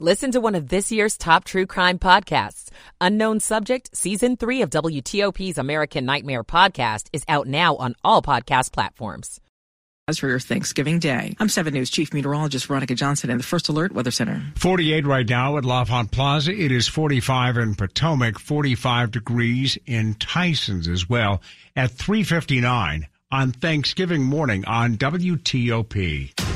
Listen to one of this year's top true crime podcasts. Unknown Subject, Season 3 of WTOP's American Nightmare podcast is out now on all podcast platforms. As for your Thanksgiving Day, I'm 7 News Chief Meteorologist Veronica Johnson in the First Alert Weather Center. 48 right now at L'Enfant Plaza. It is 45 in Potomac, 45 degrees in Tysons as well at 359 on Thanksgiving morning on WTOP.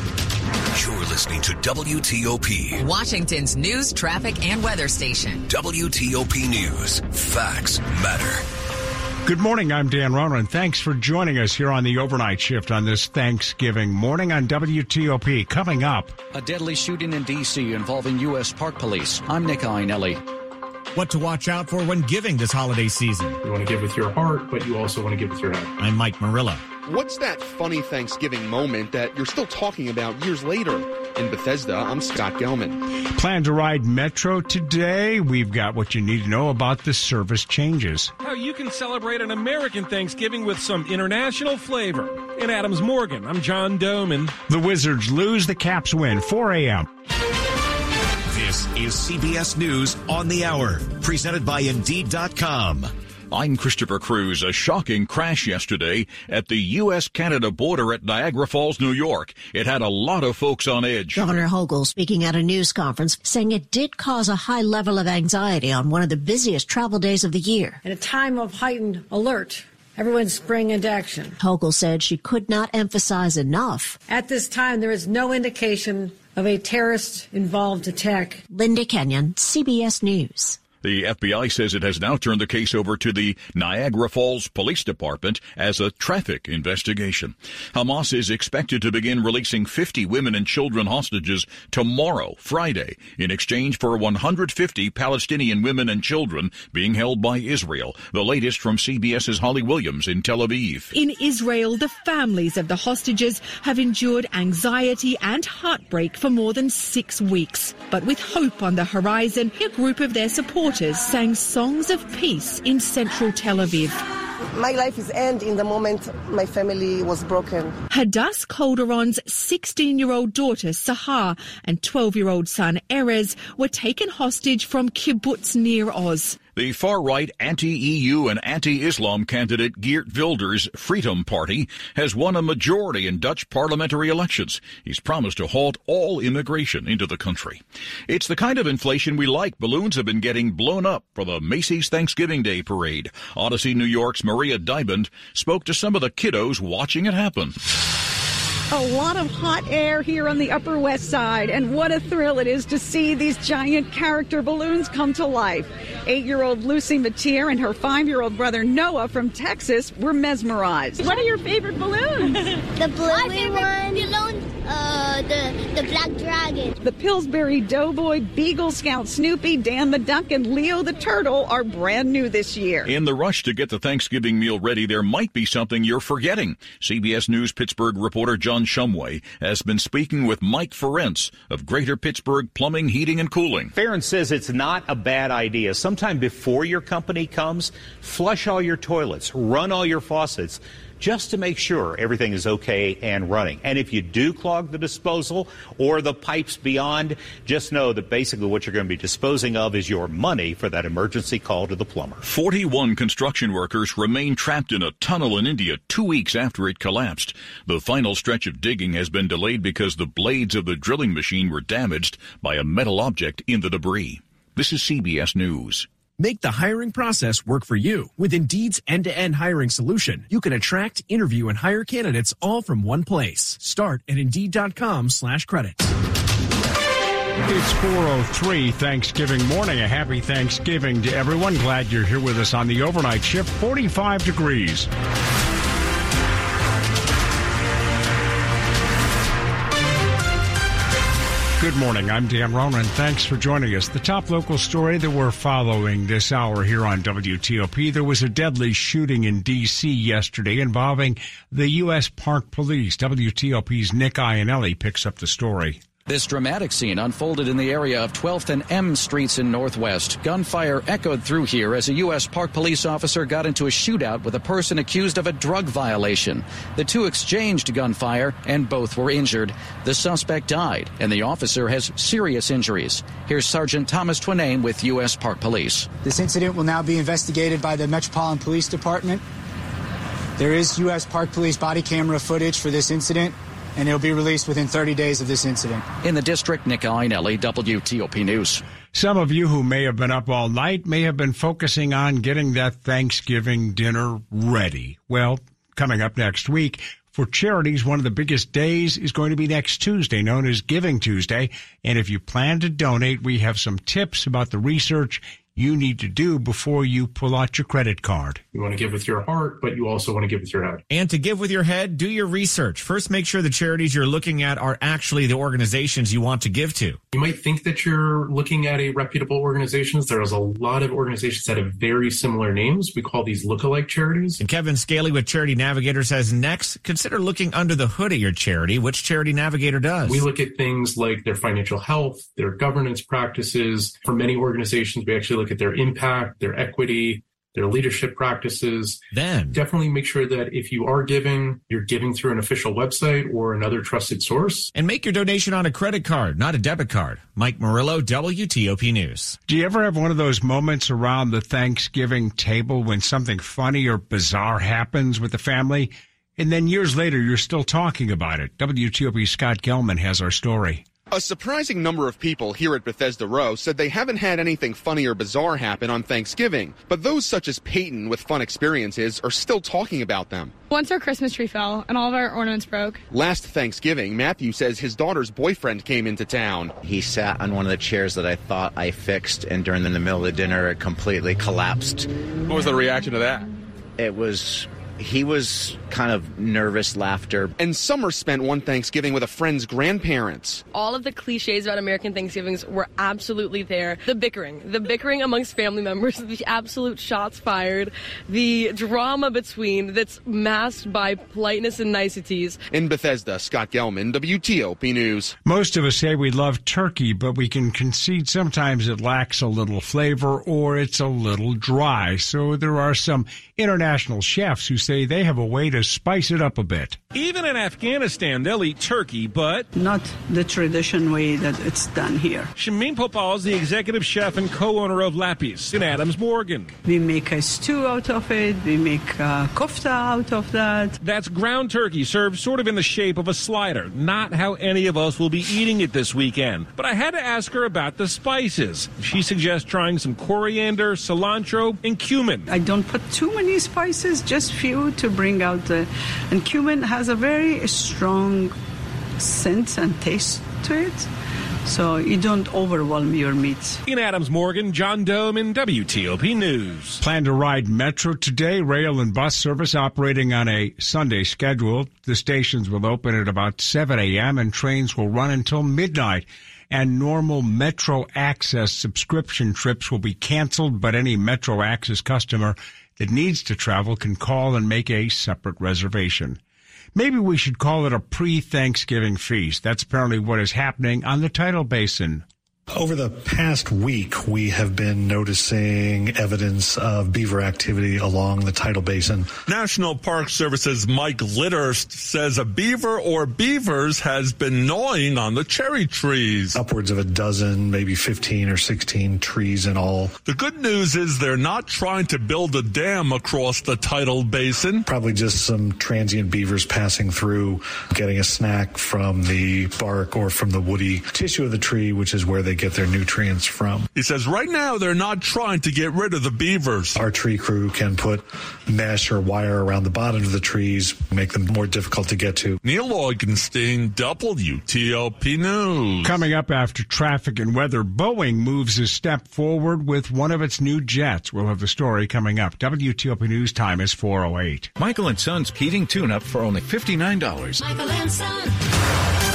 You're listening to WTOP, Washington's news, traffic, and weather station. WTOP News. Facts matter. Good morning. I'm Dan Ronan. Thanks for joining us here on the overnight shift on this Thanksgiving morning on WTOP. Coming up, a deadly shooting in D.C. involving U.S. Park Police. I'm Nick Iannelli. What to watch out for when giving this holiday season. You want to give with your heart, but you also want to give with your head. I'm Mike Murillo. What's that funny Thanksgiving moment that you're still talking about years later? In Bethesda, I'm Scott Gelman. Plan to ride Metro today? We've got what you need to know about the service changes. How you can celebrate an American Thanksgiving with some international flavor. In Adams Morgan, I'm John Domen. The Wizards lose, the Caps win. 4 a.m. This is CBS News on the Hour, presented by Indeed.com. I'm Christopher Cruz. A shocking crash yesterday at the U.S.-Canada border at Niagara Falls, New York. It had a lot of folks on edge. Governor Hochul speaking at a news conference saying it did cause a high level of anxiety on one of the busiest travel days of the year. In a time of heightened alert, Everyone spring into action. Hochul said she could not emphasize enough. At this time, there is no indication of a terrorist involved attack. Linda Kenyon, CBS News. The FBI says it has now turned the case over to the Niagara Falls Police Department as a traffic investigation. Hamas is expected to begin releasing 50 women and children hostages tomorrow, Friday, in exchange for 150 Palestinian women and children being held by Israel. The latest from CBS's Holly Williams in Tel Aviv. In Israel, the families of the hostages have endured anxiety and heartbreak for more than six weeks. But with hope on the horizon, a group of their supporters sang songs of peace in central Tel Aviv. My life is end in the moment my family was broken. Hadass Calderon's 16-year-old daughter Sahar and 12-year-old son Erez were taken hostage from kibbutz Nir Oz. The far-right anti-EU and anti-Islam candidate Geert Wilders' Freedom Party has won a majority in Dutch parliamentary elections. He's promised to halt all immigration into the country. It's the kind of inflation we like. Balloons have been getting blown up for the Macy's Thanksgiving Day Parade. Odyssey New York's Maria Diamond spoke to some of the kiddos watching it happen. A lot of hot air here on the Upper West Side, and what a thrill it is to see these giant character balloons come to life. Eight year old Lucy Matier and her five year old brother Noah from Texas were mesmerized. What are your favorite balloons? the blue one. Balloon, uh, the, the black dragon. The Pillsbury Doughboy, Beagle Scout Snoopy, Dan the Duck, and Leo the Turtle are brand new this year. In the rush to get the Thanksgiving meal ready, there might be something you're forgetting. CBS News Pittsburgh reporter John Shumway has been speaking with Mike Ferentz of Greater Pittsburgh Plumbing, Heating, and Cooling. Ferentz says it's not a bad idea. Sometime before your company comes, flush all your toilets, run all your faucets just to make sure everything is okay and running. And if you do clog the disposal or the pipes beyond, just know that basically what you're going to be disposing of is your money for that emergency call to the plumber. 41 construction workers remain trapped in a tunnel in India two weeks after it collapsed. The final stretch of digging has been delayed because the blades of the drilling machine were damaged by a metal object in the debris. This is CBS News. Make the hiring process work for you. With Indeed's end-to-end hiring solution, you can attract, interview, and hire candidates all from one place. Start at Indeed.com slash credit. It's 403 Thanksgiving morning. A happy Thanksgiving to everyone. Glad you're here with us on the overnight shift. 45 degrees. Good morning. I'm Dan Ronan. Thanks for joining us. The top local story that we're following this hour here on WTOP. There was a deadly shooting in D.C. yesterday involving the U.S. Park Police. WTOP's Nick Iannelli picks up the story. This dramatic scene unfolded in the area of 12th and M Streets in Northwest. Gunfire echoed through here as a U.S. Park police officer got into a shootout with a person accused of a drug violation. The two exchanged gunfire and both were injured. The suspect died and the officer has serious injuries. Here's Sergeant Thomas Twiname with U.S. Park Police. This incident will now be investigated by the Metropolitan Police Department. There is U.S. Park Police body camera footage for this incident and it'll be released within 30 days of this incident. In the district, Nick Iannelli, WTOP News. Some of you who may have been up all night may have been focusing on getting that Thanksgiving dinner ready. Well, coming up next week, for charities, one of the biggest days is going to be next Tuesday, known as Giving Tuesday. And if you plan to donate, we have some tips about the research you need to do before you pull out your credit card. You want to give with your heart, but you also want to give with your head. And to give with your head, do your research. First, make sure the charities you're looking at are actually the organizations you want to give to. You might think that you're looking at a reputable organizations. There's a lot of organizations that have very similar names. We call these lookalike charities. And Kevin Scally with Charity Navigator says next, consider looking under the hood at your charity, which Charity Navigator does. We look at things like their financial health, their governance practices. For many organizations, we actually look look at their impact, their equity, their leadership practices. Then definitely make sure that if you are giving, you're giving through an official website or another trusted source. And make your donation on a credit card, not a debit card. Mike Murillo, WTOP News. Do you ever have one of those moments around the Thanksgiving table when something funny or bizarre happens with the family? And then years later, you're still talking about it. WTOP Scott Gelman has our story. A surprising number of people here at Bethesda Row said they haven't had anything funny or bizarre happen on Thanksgiving, but those such as Peyton with fun experiences are still talking about them. Once our Christmas tree fell and all of our ornaments broke. Last Thanksgiving, Matthew says his daughter's boyfriend came into town. He sat on one of the chairs that I thought I fixed, and during the middle of the dinner, it completely collapsed. What was the reaction to that? It was he was kind of nervous laughter. And Summer spent one Thanksgiving with a friend's grandparents. All of the cliches about American Thanksgivings were absolutely there. The bickering, the bickering amongst family members, the absolute shots fired, the drama between that's masked by politeness and niceties. In Bethesda, Scott Gelman, WTOP News. Most of us say we love turkey, but we can concede sometimes it lacks a little flavor or it's a little dry. So there are some international chefs who say they have a way to spice it up a bit. Even in Afghanistan, they'll eat turkey, but not the tradition way that it's done here. Shamim Popal is the executive chef and co-owner of Lapis in Adams Morgan. We make a stew out of it. We make a kofta out of that. That's ground turkey served sort of in the shape of a slider. Not how any of us will be eating it this weekend. But I had to ask her about the spices. She suggests trying some coriander, cilantro, and cumin. I don't put too many spices, just few to bring out the. And cumin has a very strong scent and taste to it. So you don't overwhelm your meats. In Adams Morgan, John Domen WTOP News. Plan to ride Metro today. Rail and bus service operating on a Sunday schedule. The stations will open at about 7 a.m. and trains will run until midnight. And normal Metro Access subscription trips will be canceled, but any Metro Access customer that needs to travel can call and make a separate reservation. Maybe we should call it a pre-Thanksgiving feast. That's apparently what is happening on the tidal basin. Over the past week, we have been noticing evidence of beaver activity along the tidal basin. National Park Service's Mike Litterst says a beaver or beavers has been gnawing on the cherry trees. Upwards of a dozen, maybe 15 or 16 trees in all. The good news is they're not trying to build a dam across the tidal basin. Probably just some transient beavers passing through, getting a snack from the bark or from the woody tissue of the tree, which is where they get their nutrients from. He says right now they're not trying to get rid of the beavers. Our tree crew can put mesh or wire around the bottom of the trees, make them more difficult to get to. Neil Augenstein, WTOP News. Coming up after traffic and weather, Boeing moves a step forward with one of its new jets. We'll have the story coming up. WTOP News time is 408. Michael and Son's heating tune-up for only $59. Michael and Son.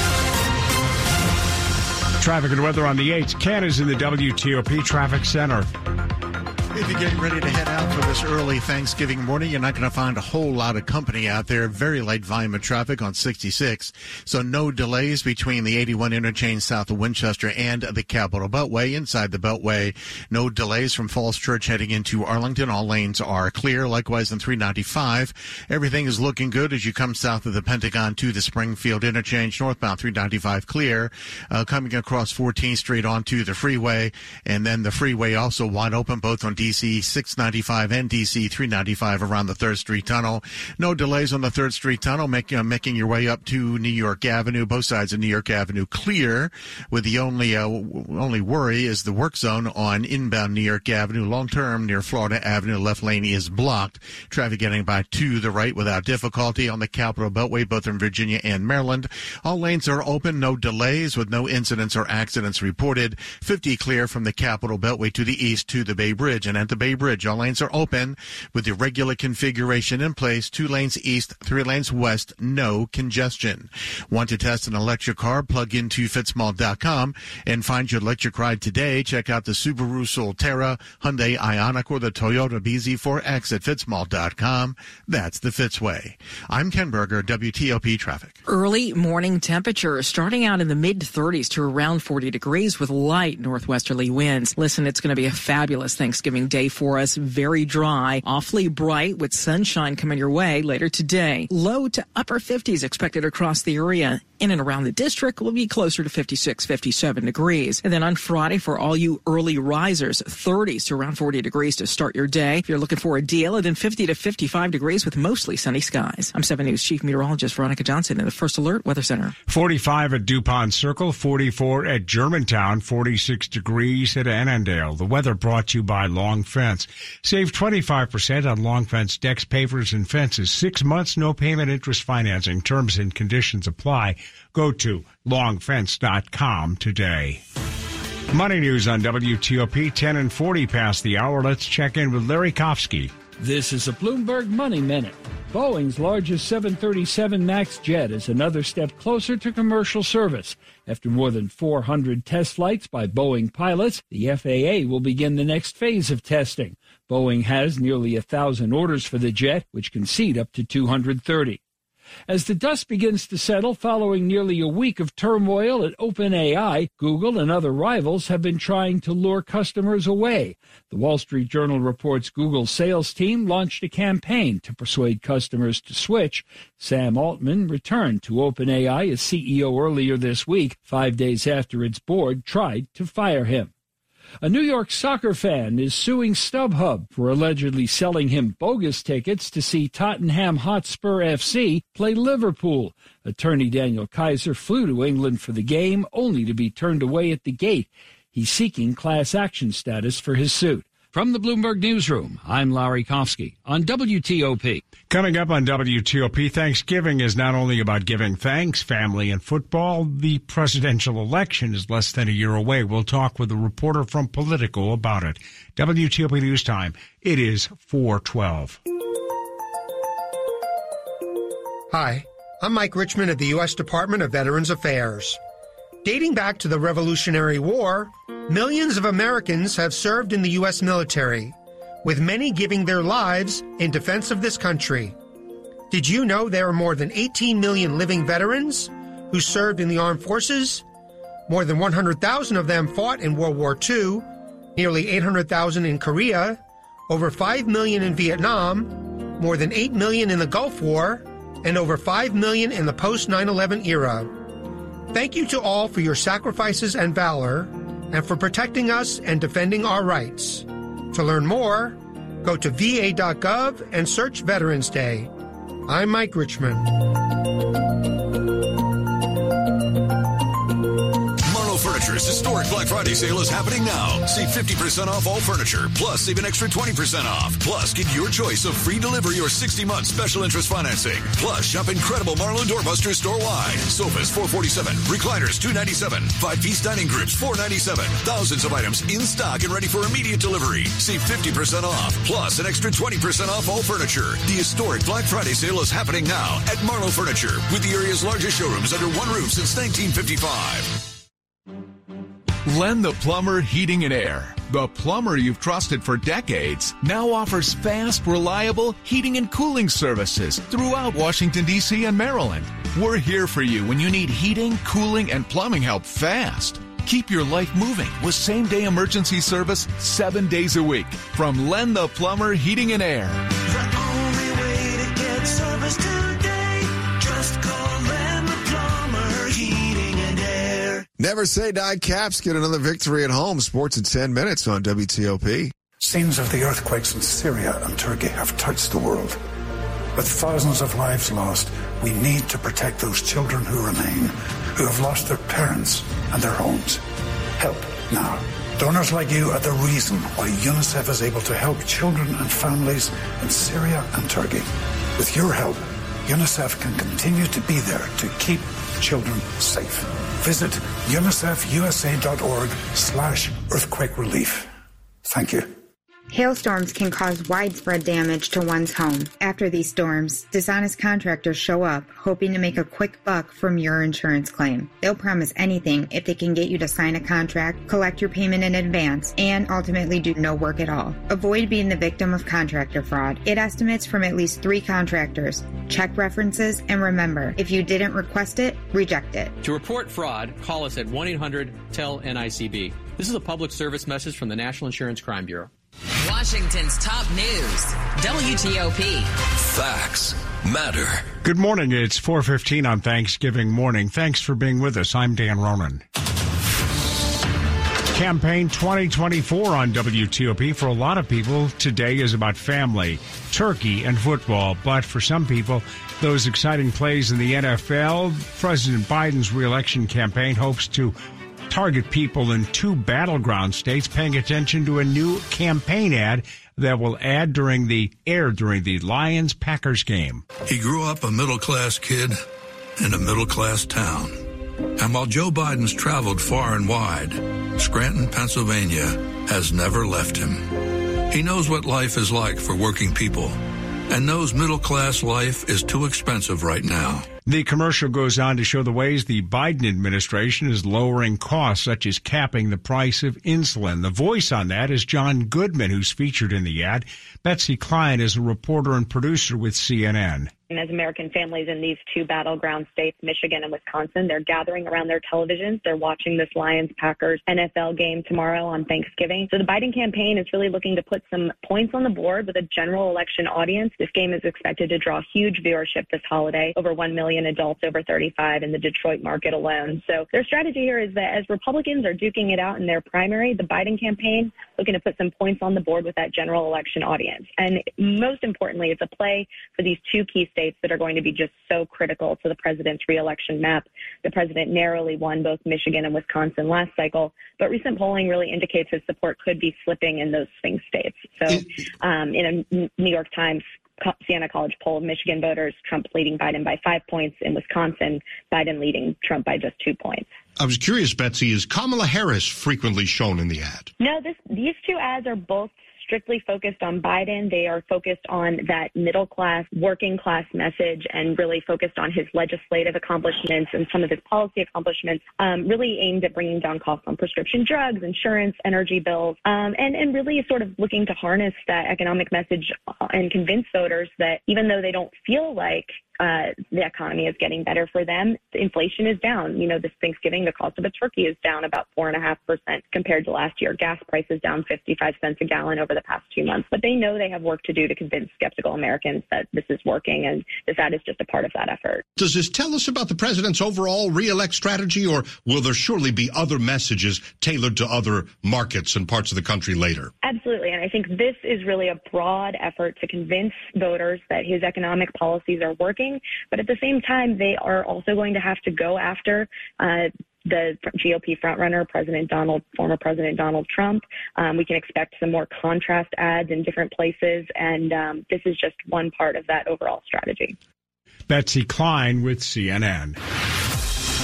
Traffic and weather on the 8th. Ken is in the WTOP Traffic Center. If you're getting ready to head out for this early Thanksgiving morning, you're not going to find a whole lot of company out there. Very light volume of traffic on 66. So no delays between the 81 interchange south of Winchester and the Capital Beltway. Inside the Beltway, no delays from Falls Church heading into Arlington. All lanes are clear. Likewise in 395. Everything is looking good as you come south of the Pentagon to the Springfield interchange. Northbound 395 clear. Uh, coming across 14th Street onto the freeway. And then the freeway also wide open both on DC 695 and DC 395 around the 3rd Street Tunnel. No delays on the 3rd Street Tunnel, make, uh, making your way up to New York Avenue. Both sides of New York Avenue clear, with the only uh, only worry is the work zone on inbound New York Avenue. Long term near Florida Avenue, left lane is blocked. Traffic getting by to the right without difficulty on the Capital Beltway, both in Virginia and Maryland. All lanes are open, no delays, with no incidents or accidents reported. 50 clear from the Capital Beltway to the east to the Bay Bridge. At the Bay Bridge, all lanes are open with the regular configuration in place. Two lanes east, three lanes west, no congestion. Want to test an electric car? Plug into fitzmall.com and find your electric ride today. Check out the Subaru Solterra, Hyundai Ioniq, or the Toyota BZ4X at fitzmall.com. That's the Fitzway. I'm Ken Berger, WTOP Traffic. Early morning temperatures starting out in the mid 30s to around 40 degrees with light northwesterly winds. Listen, it's going to be a fabulous Thanksgiving day for us. Very dry, awfully bright with sunshine coming your way later today. Low to upper 50s expected across the area. In and around the district will be closer to 56, 57 degrees. And then on Friday, for all you early risers, 30s to around 40 degrees to start your day. If you're looking for a deal, then 50 to 55 degrees with mostly sunny skies. I'm 7 News Chief Meteorologist Veronica Johnson in the First Alert Weather Center. 45 at DuPont Circle, 44 at Germantown, 46 degrees at Annandale. The weather brought to you by Long Fence. Save 25% on Long Fence decks, pavers, and fences. Six months, no payment interest financing. Terms and conditions apply. Go to longfence.com today. Money news on WTOP 10 and 40 past the hour. Let's check in with Larry Kofsky. This is a Bloomberg Money Minute. Boeing's largest 737 MAX jet is another step closer to commercial service. After more than 400 test flights by Boeing pilots, the FAA will begin the next phase of testing. Boeing has nearly a thousand orders for the jet, which can seat up to 230. As the dust begins to settle following nearly a week of turmoil at OpenAI, Google and other rivals have been trying to lure customers away. The Wall Street Journal reports Google's sales team launched a campaign to persuade customers to switch. Sam Altman returned to OpenAI as CEO earlier this week, five days after its board tried to fire him. A New York soccer fan is suing StubHub for allegedly selling him bogus tickets to see Tottenham Hotspur FC play Liverpool. Attorney Daniel Kaiser flew to England for the game only to be turned away at the gate. He's seeking class action status for his suit. From the Bloomberg Newsroom, I'm Larry Kofsky on WTOP. Coming up on WTOP, Thanksgiving is not only about giving thanks, family, and football. The presidential election is less than a year away. We'll talk with a reporter from Politico about it. WTOP News Time. It is 412. Hi, I'm Mike Richmond of the U.S. Department of Veterans Affairs. Dating back to the Revolutionary War, millions of Americans have served in the U.S. military, with many giving their lives in defense of this country. Did you know there are more than 18 million living veterans who served in the armed forces? More than 100,000 of them fought in World War II, nearly 800,000 in Korea, over 5 million in Vietnam, more than 8 million in the Gulf War, and over 5 million in the post 9 11 era. Thank you to all for your sacrifices and valor, and for protecting us and defending our rights. To learn more, go to va.gov and search Veterans Day. I'm Mike Richmond. Black Friday sale is happening now. Save 50% off all furniture, plus save an extra 20% off. Plus, get your choice of free delivery or 60 month special interest financing. Plus, shop incredible Marlowe doorbusters store-wide. Sofas 447, recliners 297, five-piece dining groups 497. Thousands of items in stock and ready for immediate delivery. Save 50% off, plus an extra 20% off all furniture. The historic Black Friday sale is happening now at Marlowe Furniture, with the area's largest showrooms under one roof since 1955. Len the Plumber Heating and Air. The plumber you've trusted for decades now offers fast, reliable heating and cooling services throughout Washington, D.C. and Maryland. We're here for you when you need heating, cooling, and plumbing help fast. Keep your life moving with same day emergency service seven days a week from Len the Plumber Heating and Air. Never say die caps get another victory at home. Sports in 10 minutes on WTOP. Scenes of the earthquakes in Syria and Turkey have touched the world. With thousands of lives lost, we need to protect those children who remain, who have lost their parents and their homes. Help now. Donors like you are the reason why UNICEF is able to help children and families in Syria and Turkey. With your help, UNICEF can continue to be there to keep children safe. Visit unicefusa.org slash earthquake relief. Thank you. Hailstorms can cause widespread damage to one's home. After these storms, dishonest contractors show up hoping to make a quick buck from your insurance claim. They'll promise anything if they can get you to sign a contract, collect your payment in advance, and ultimately do no work at all. Avoid being the victim of contractor fraud. Get estimates from at least three contractors. Check references and remember, if you didn't request it, reject it. To report fraud, call us at 1 800 TELL NICB. This is a public service message from the National Insurance Crime Bureau. Washington's top news WTOP. Facts matter. Good morning. It's 4:15 on Thanksgiving morning. Thanks for being with us. I'm Dan Ronan. Campaign 2024 on WTOP. For a lot of people, today is about family, turkey, and football. But for some people, those exciting plays in the NFL, President Biden's reelection campaign hopes to target people in two battleground states paying attention to a new campaign ad that will add during the air during the Lions Packers game. He grew up a middle class kid in a middle class town. And while Joe Biden's traveled far and wide, Scranton, Pennsylvania has never left him. He knows what life is like for working people and knows middle class life is too expensive right now. The commercial goes on to show the ways the Biden administration is lowering costs, such as capping the price of insulin. The voice on that is John Goodman, who's featured in the ad. Betsy Klein is a reporter and producer with CNN. And as American families in these two battleground states, Michigan and Wisconsin, they're gathering around their televisions. They're watching this Lions Packers NFL game tomorrow on Thanksgiving. So the Biden campaign is really looking to put some points on the board with a general election audience. This game is expected to draw huge viewership this holiday, over 1 million adults over 35 in the Detroit market alone. So their strategy here is that as Republicans are duking it out in their primary, the Biden campaign looking to put some points on the board with that general election audience. And most importantly, it's a play for these two key states that are going to be just so critical to the president's reelection map. The president narrowly won both Michigan and Wisconsin last cycle, but recent polling really indicates his support could be slipping in those swing states. So, um, in a New York Times Siena College poll of Michigan voters, Trump leading Biden by five points. In Wisconsin, Biden leading Trump by just two points. I was curious, Betsy, is Kamala Harris frequently shown in the ad? No, this, these two ads are both strictly focused on Biden. They are focused on that middle class, working class message and really focused on his legislative accomplishments and some of his policy accomplishments, um, really aimed at bringing down costs on prescription drugs, insurance, energy bills, um, and, and really sort of looking to harness that economic message and convince voters that even though they don't feel like uh, the economy is getting better for them. Inflation is down. You know, this Thanksgiving, the cost of a turkey is down about four and a half percent compared to last year. Gas prices down 55 cents a gallon over the past two months. But they know they have work to do to convince skeptical Americans that this is working, and this ad is just a part of that effort. Does this tell us about the president's overall reelect strategy, or will there surely be other messages tailored to other markets and parts of the country later? Absolutely. I think this is really a broad effort to convince voters that his economic policies are working but at the same time, they are also going to have to go after uh, the GOP frontrunner, President Donald, former President Donald Trump. Um, we can expect some more contrast ads in different places, and um, this is just one part of that overall strategy. Betsy Klein with CNN.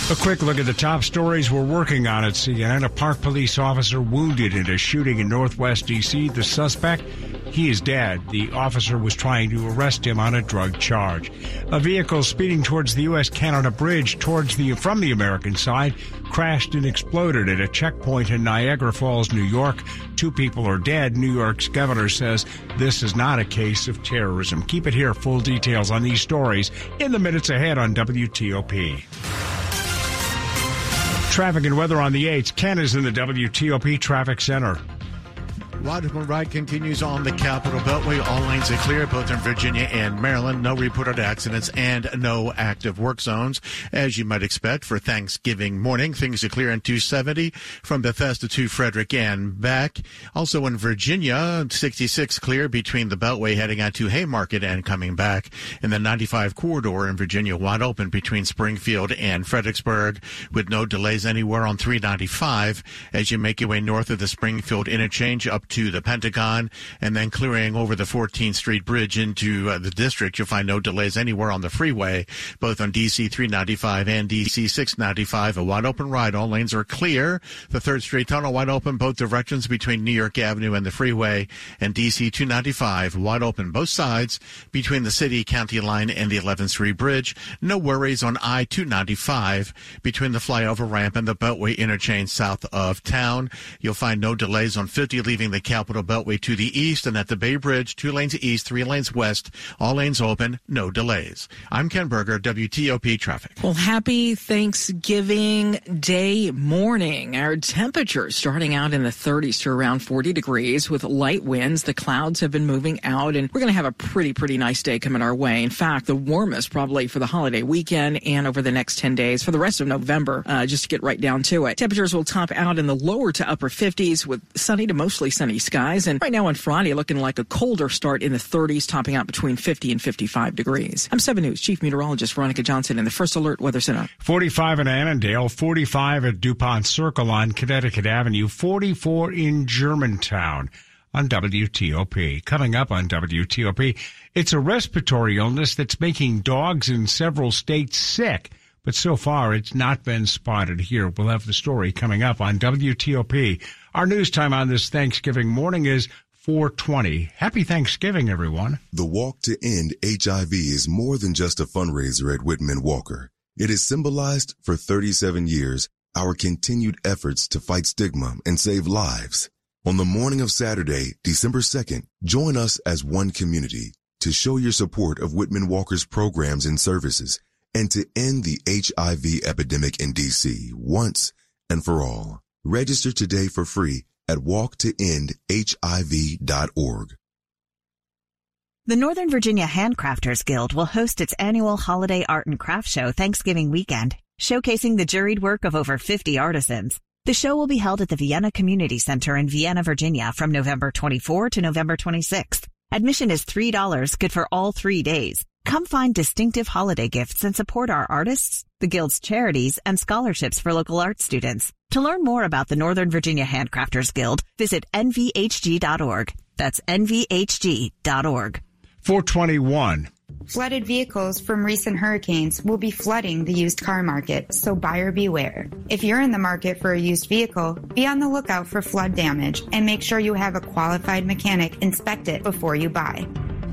A quick look at the top stories we're working on at CNN. A park police officer wounded in a shooting in northwest D.C. The suspect He is dead. The officer was trying to arrest him on a drug charge. A vehicle speeding towards the U.S. Canada Bridge towards the from the American side crashed and exploded at a checkpoint in Niagara Falls, New York. Two people are dead. New York's governor says this is not a case of terrorism. Keep it here. Full details on these stories in the minutes ahead on WTOP. Traffic and weather on the 8th. Ken is in the WTOP Traffic Center. Open ride continues on the Capital Beltway. All lanes are clear, both in Virginia and Maryland. No reported accidents and no active work zones. As you might expect for Thanksgiving morning, things are clear in 270 from Bethesda to Frederick and back. Also in Virginia, 66 clear between the Beltway heading out to Haymarket and coming back. In the 95 corridor in Virginia, wide open between Springfield and Fredericksburg with no delays anywhere on 395 as you make your way north of the Springfield interchange up to the Pentagon and then clearing over the 14th Street Bridge into uh, the district. You'll find no delays anywhere on the freeway, both on DC 395 and DC 695. A wide open ride. All lanes are clear. The 3rd Street Tunnel wide open both directions between New York Avenue and the freeway and DC 295 wide open both sides between the city county line and the 11th Street Bridge. No worries on I 295 between the flyover ramp and the Beltway interchange south of town. You'll find no delays on 50 leaving the Capital Beltway to the east and at the Bay Bridge, two lanes east, three lanes west, all lanes open, no delays. I'm Ken Berger, WTOP Traffic. Well, happy Thanksgiving Day morning. Our temperature starting out in the 30s to around 40 degrees with light winds. The clouds have been moving out and we're going to have a pretty, pretty nice day coming our way. In fact, the warmest probably for the holiday weekend and over the next 10 days for the rest of November, uh, just to get right down to it. Temperatures will top out in the lower to upper 50s with sunny to mostly sunny skies. And right now on Friday, looking like a colder start in the 30s, topping out between 50 and 55 degrees. I'm 7 News Chief Meteorologist Veronica Johnson in the First Alert Weather Center. 45 in Annandale, 45 at DuPont Circle on Connecticut Avenue, 44 in Germantown on WTOP. Coming up on WTOP, it's a respiratory illness that's making dogs in several states sick. But so far, it's not been spotted here. We'll have the story coming up on WTOP. Our news time on this Thanksgiving morning is 420. Happy Thanksgiving, everyone. The Walk to End HIV is more than just a fundraiser at Whitman Walker. It has symbolized for 37 years our continued efforts to fight stigma and save lives. On the morning of Saturday, December 2nd, join us as one community to show your support of Whitman Walker's programs and services and to end the HIV epidemic in DC once and for all. Register today for free at walktoendhiv.org. The Northern Virginia Handcrafters Guild will host its annual holiday art and craft show Thanksgiving weekend, showcasing the juried work of over 50 artisans. The show will be held at the Vienna Community Center in Vienna, Virginia from November 24 to November 26th. Admission is $3, good for all three days. Come find distinctive holiday gifts and support our artists, the Guild's charities, and scholarships for local art students. To learn more about the Northern Virginia Handcrafters Guild, visit nvhg.org. That's nvhg.org. 421. Flooded vehicles from recent hurricanes will be flooding the used car market, so buyer beware. If you're in the market for a used vehicle, be on the lookout for flood damage and make sure you have a qualified mechanic inspect it before you buy.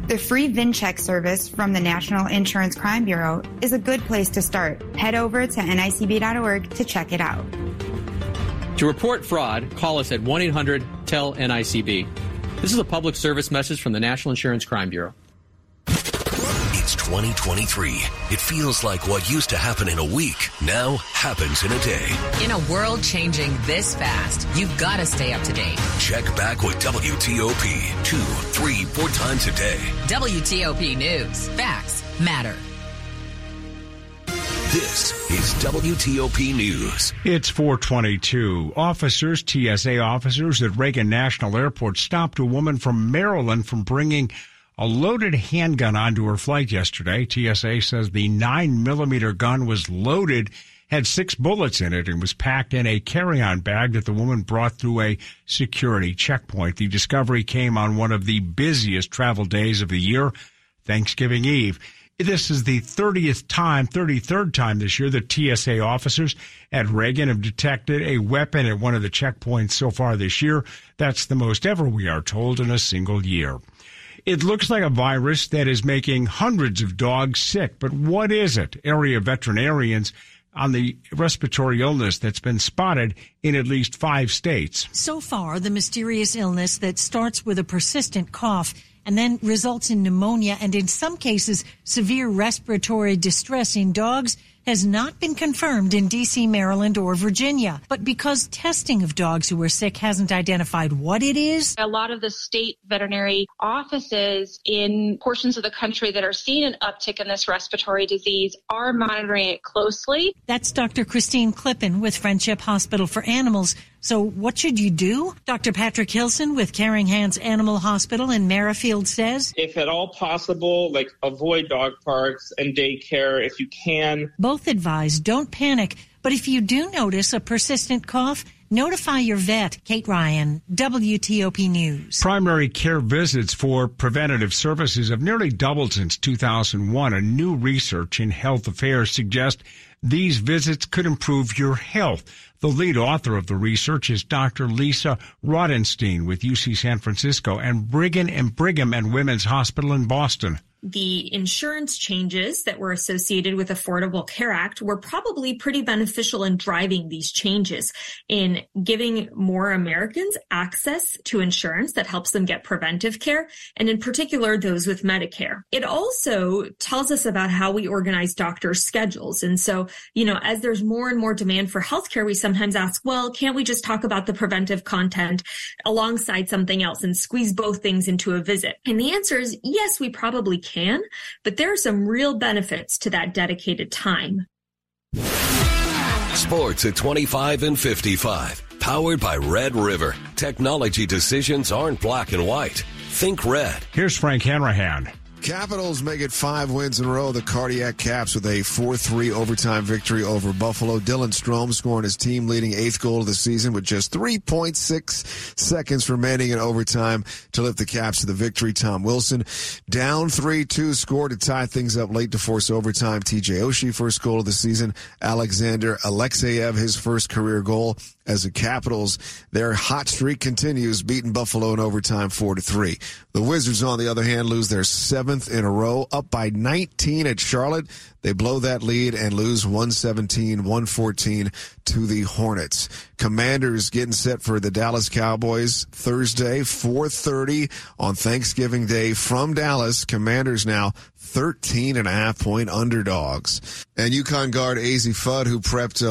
The free VinCheck service from the National Insurance Crime Bureau is a good place to start. Head over to nicb.org to check it out. To report fraud, call us at 1 800 TELL NICB. This is a public service message from the National Insurance Crime Bureau. It's 2023. It feels like what used to happen in a week now happens in a day. In a world changing this fast, you've got to stay up to date. Check back with WTOP two, three, four times a day. WTOP News. Facts matter. This is WTOP News. It's 422. Officers, TSA officers at Reagan National Airport stopped a woman from Maryland from bringing a loaded handgun onto her flight yesterday. TSA says the 9 millimeter gun was loaded, had six bullets in it, and was packed in a carry-on bag that the woman brought through a security checkpoint. The discovery came on one of the busiest travel days of the year, Thanksgiving Eve. This is the 30th time, 33rd time this year that TSA officers at Reagan have detected a weapon at one of the checkpoints so far this year. That's the most ever, we are told, in a single year. It looks like a virus that is making hundreds of dogs sick, but what is it? Area veterinarians on the respiratory illness that's been spotted in at least five states. So far, the mysterious illness that starts with a persistent cough and then results in pneumonia and in some cases severe respiratory distress in dogs has not been confirmed in DC, Maryland, or Virginia. But because testing of dogs who are sick hasn't identified what it is, a lot of the state veterinary offices in portions of the country that are seeing an uptick in this respiratory disease are monitoring it closely. That's Dr. Christine Klippen with Friendship Hospital for Animals. So what should you do? Dr. Patrick Hilson with Caring Hands Animal Hospital in Merrifield says, If at all possible, like avoid dog parks and daycare if you can. Both advise don't panic, but if you do notice a persistent cough, Notify your vet. Kate Ryan, WTOP News. Primary care visits for preventative services have nearly doubled since 2001. A new research in health affairs suggests these visits could improve your health. The lead author of the research is Dr. Lisa Rotenstein with UC San Francisco and Brigham and Brigham and Women's Hospital in Boston the insurance changes that were associated with Affordable Care Act were probably pretty beneficial in driving these changes in giving more Americans access to insurance that helps them get preventive care and in particular those with Medicare. It also tells us about how we organize doctors' schedules. And so, you know, as there's more and more demand for healthcare, we sometimes ask, well, can't we just talk about the preventive content alongside something else and squeeze both things into a visit? And the answer is yes, we probably can, but there are some real benefits to that dedicated time. Sports at 25 and 55. Powered by Red River. Technology decisions aren't black and white. Think red. Here's Frank Hanrahan. Capitals make it five wins in a row. The Cardiac Caps with a 4-3 overtime victory over Buffalo. Dylan Strome scoring his team leading eighth goal of the season with just 3.6 seconds remaining in overtime to lift the Caps to the victory. Tom Wilson down 3-2 scored to tie things up late to force overtime. TJ Oshie first goal of the season. Alexander Alexeyev his first career goal as the Capitals, their hot streak continues, beating Buffalo in overtime 4 to 3. The Wizards, on the other hand, lose their seventh in a row, up by 19 at Charlotte. They blow that lead and lose 117, 114 to the Hornets. Commanders getting set for the Dallas Cowboys Thursday, 4.30 on Thanksgiving Day from Dallas. Commanders now 13 and a half point underdogs. And UConn guard Azzi Fudd, who prepped uh,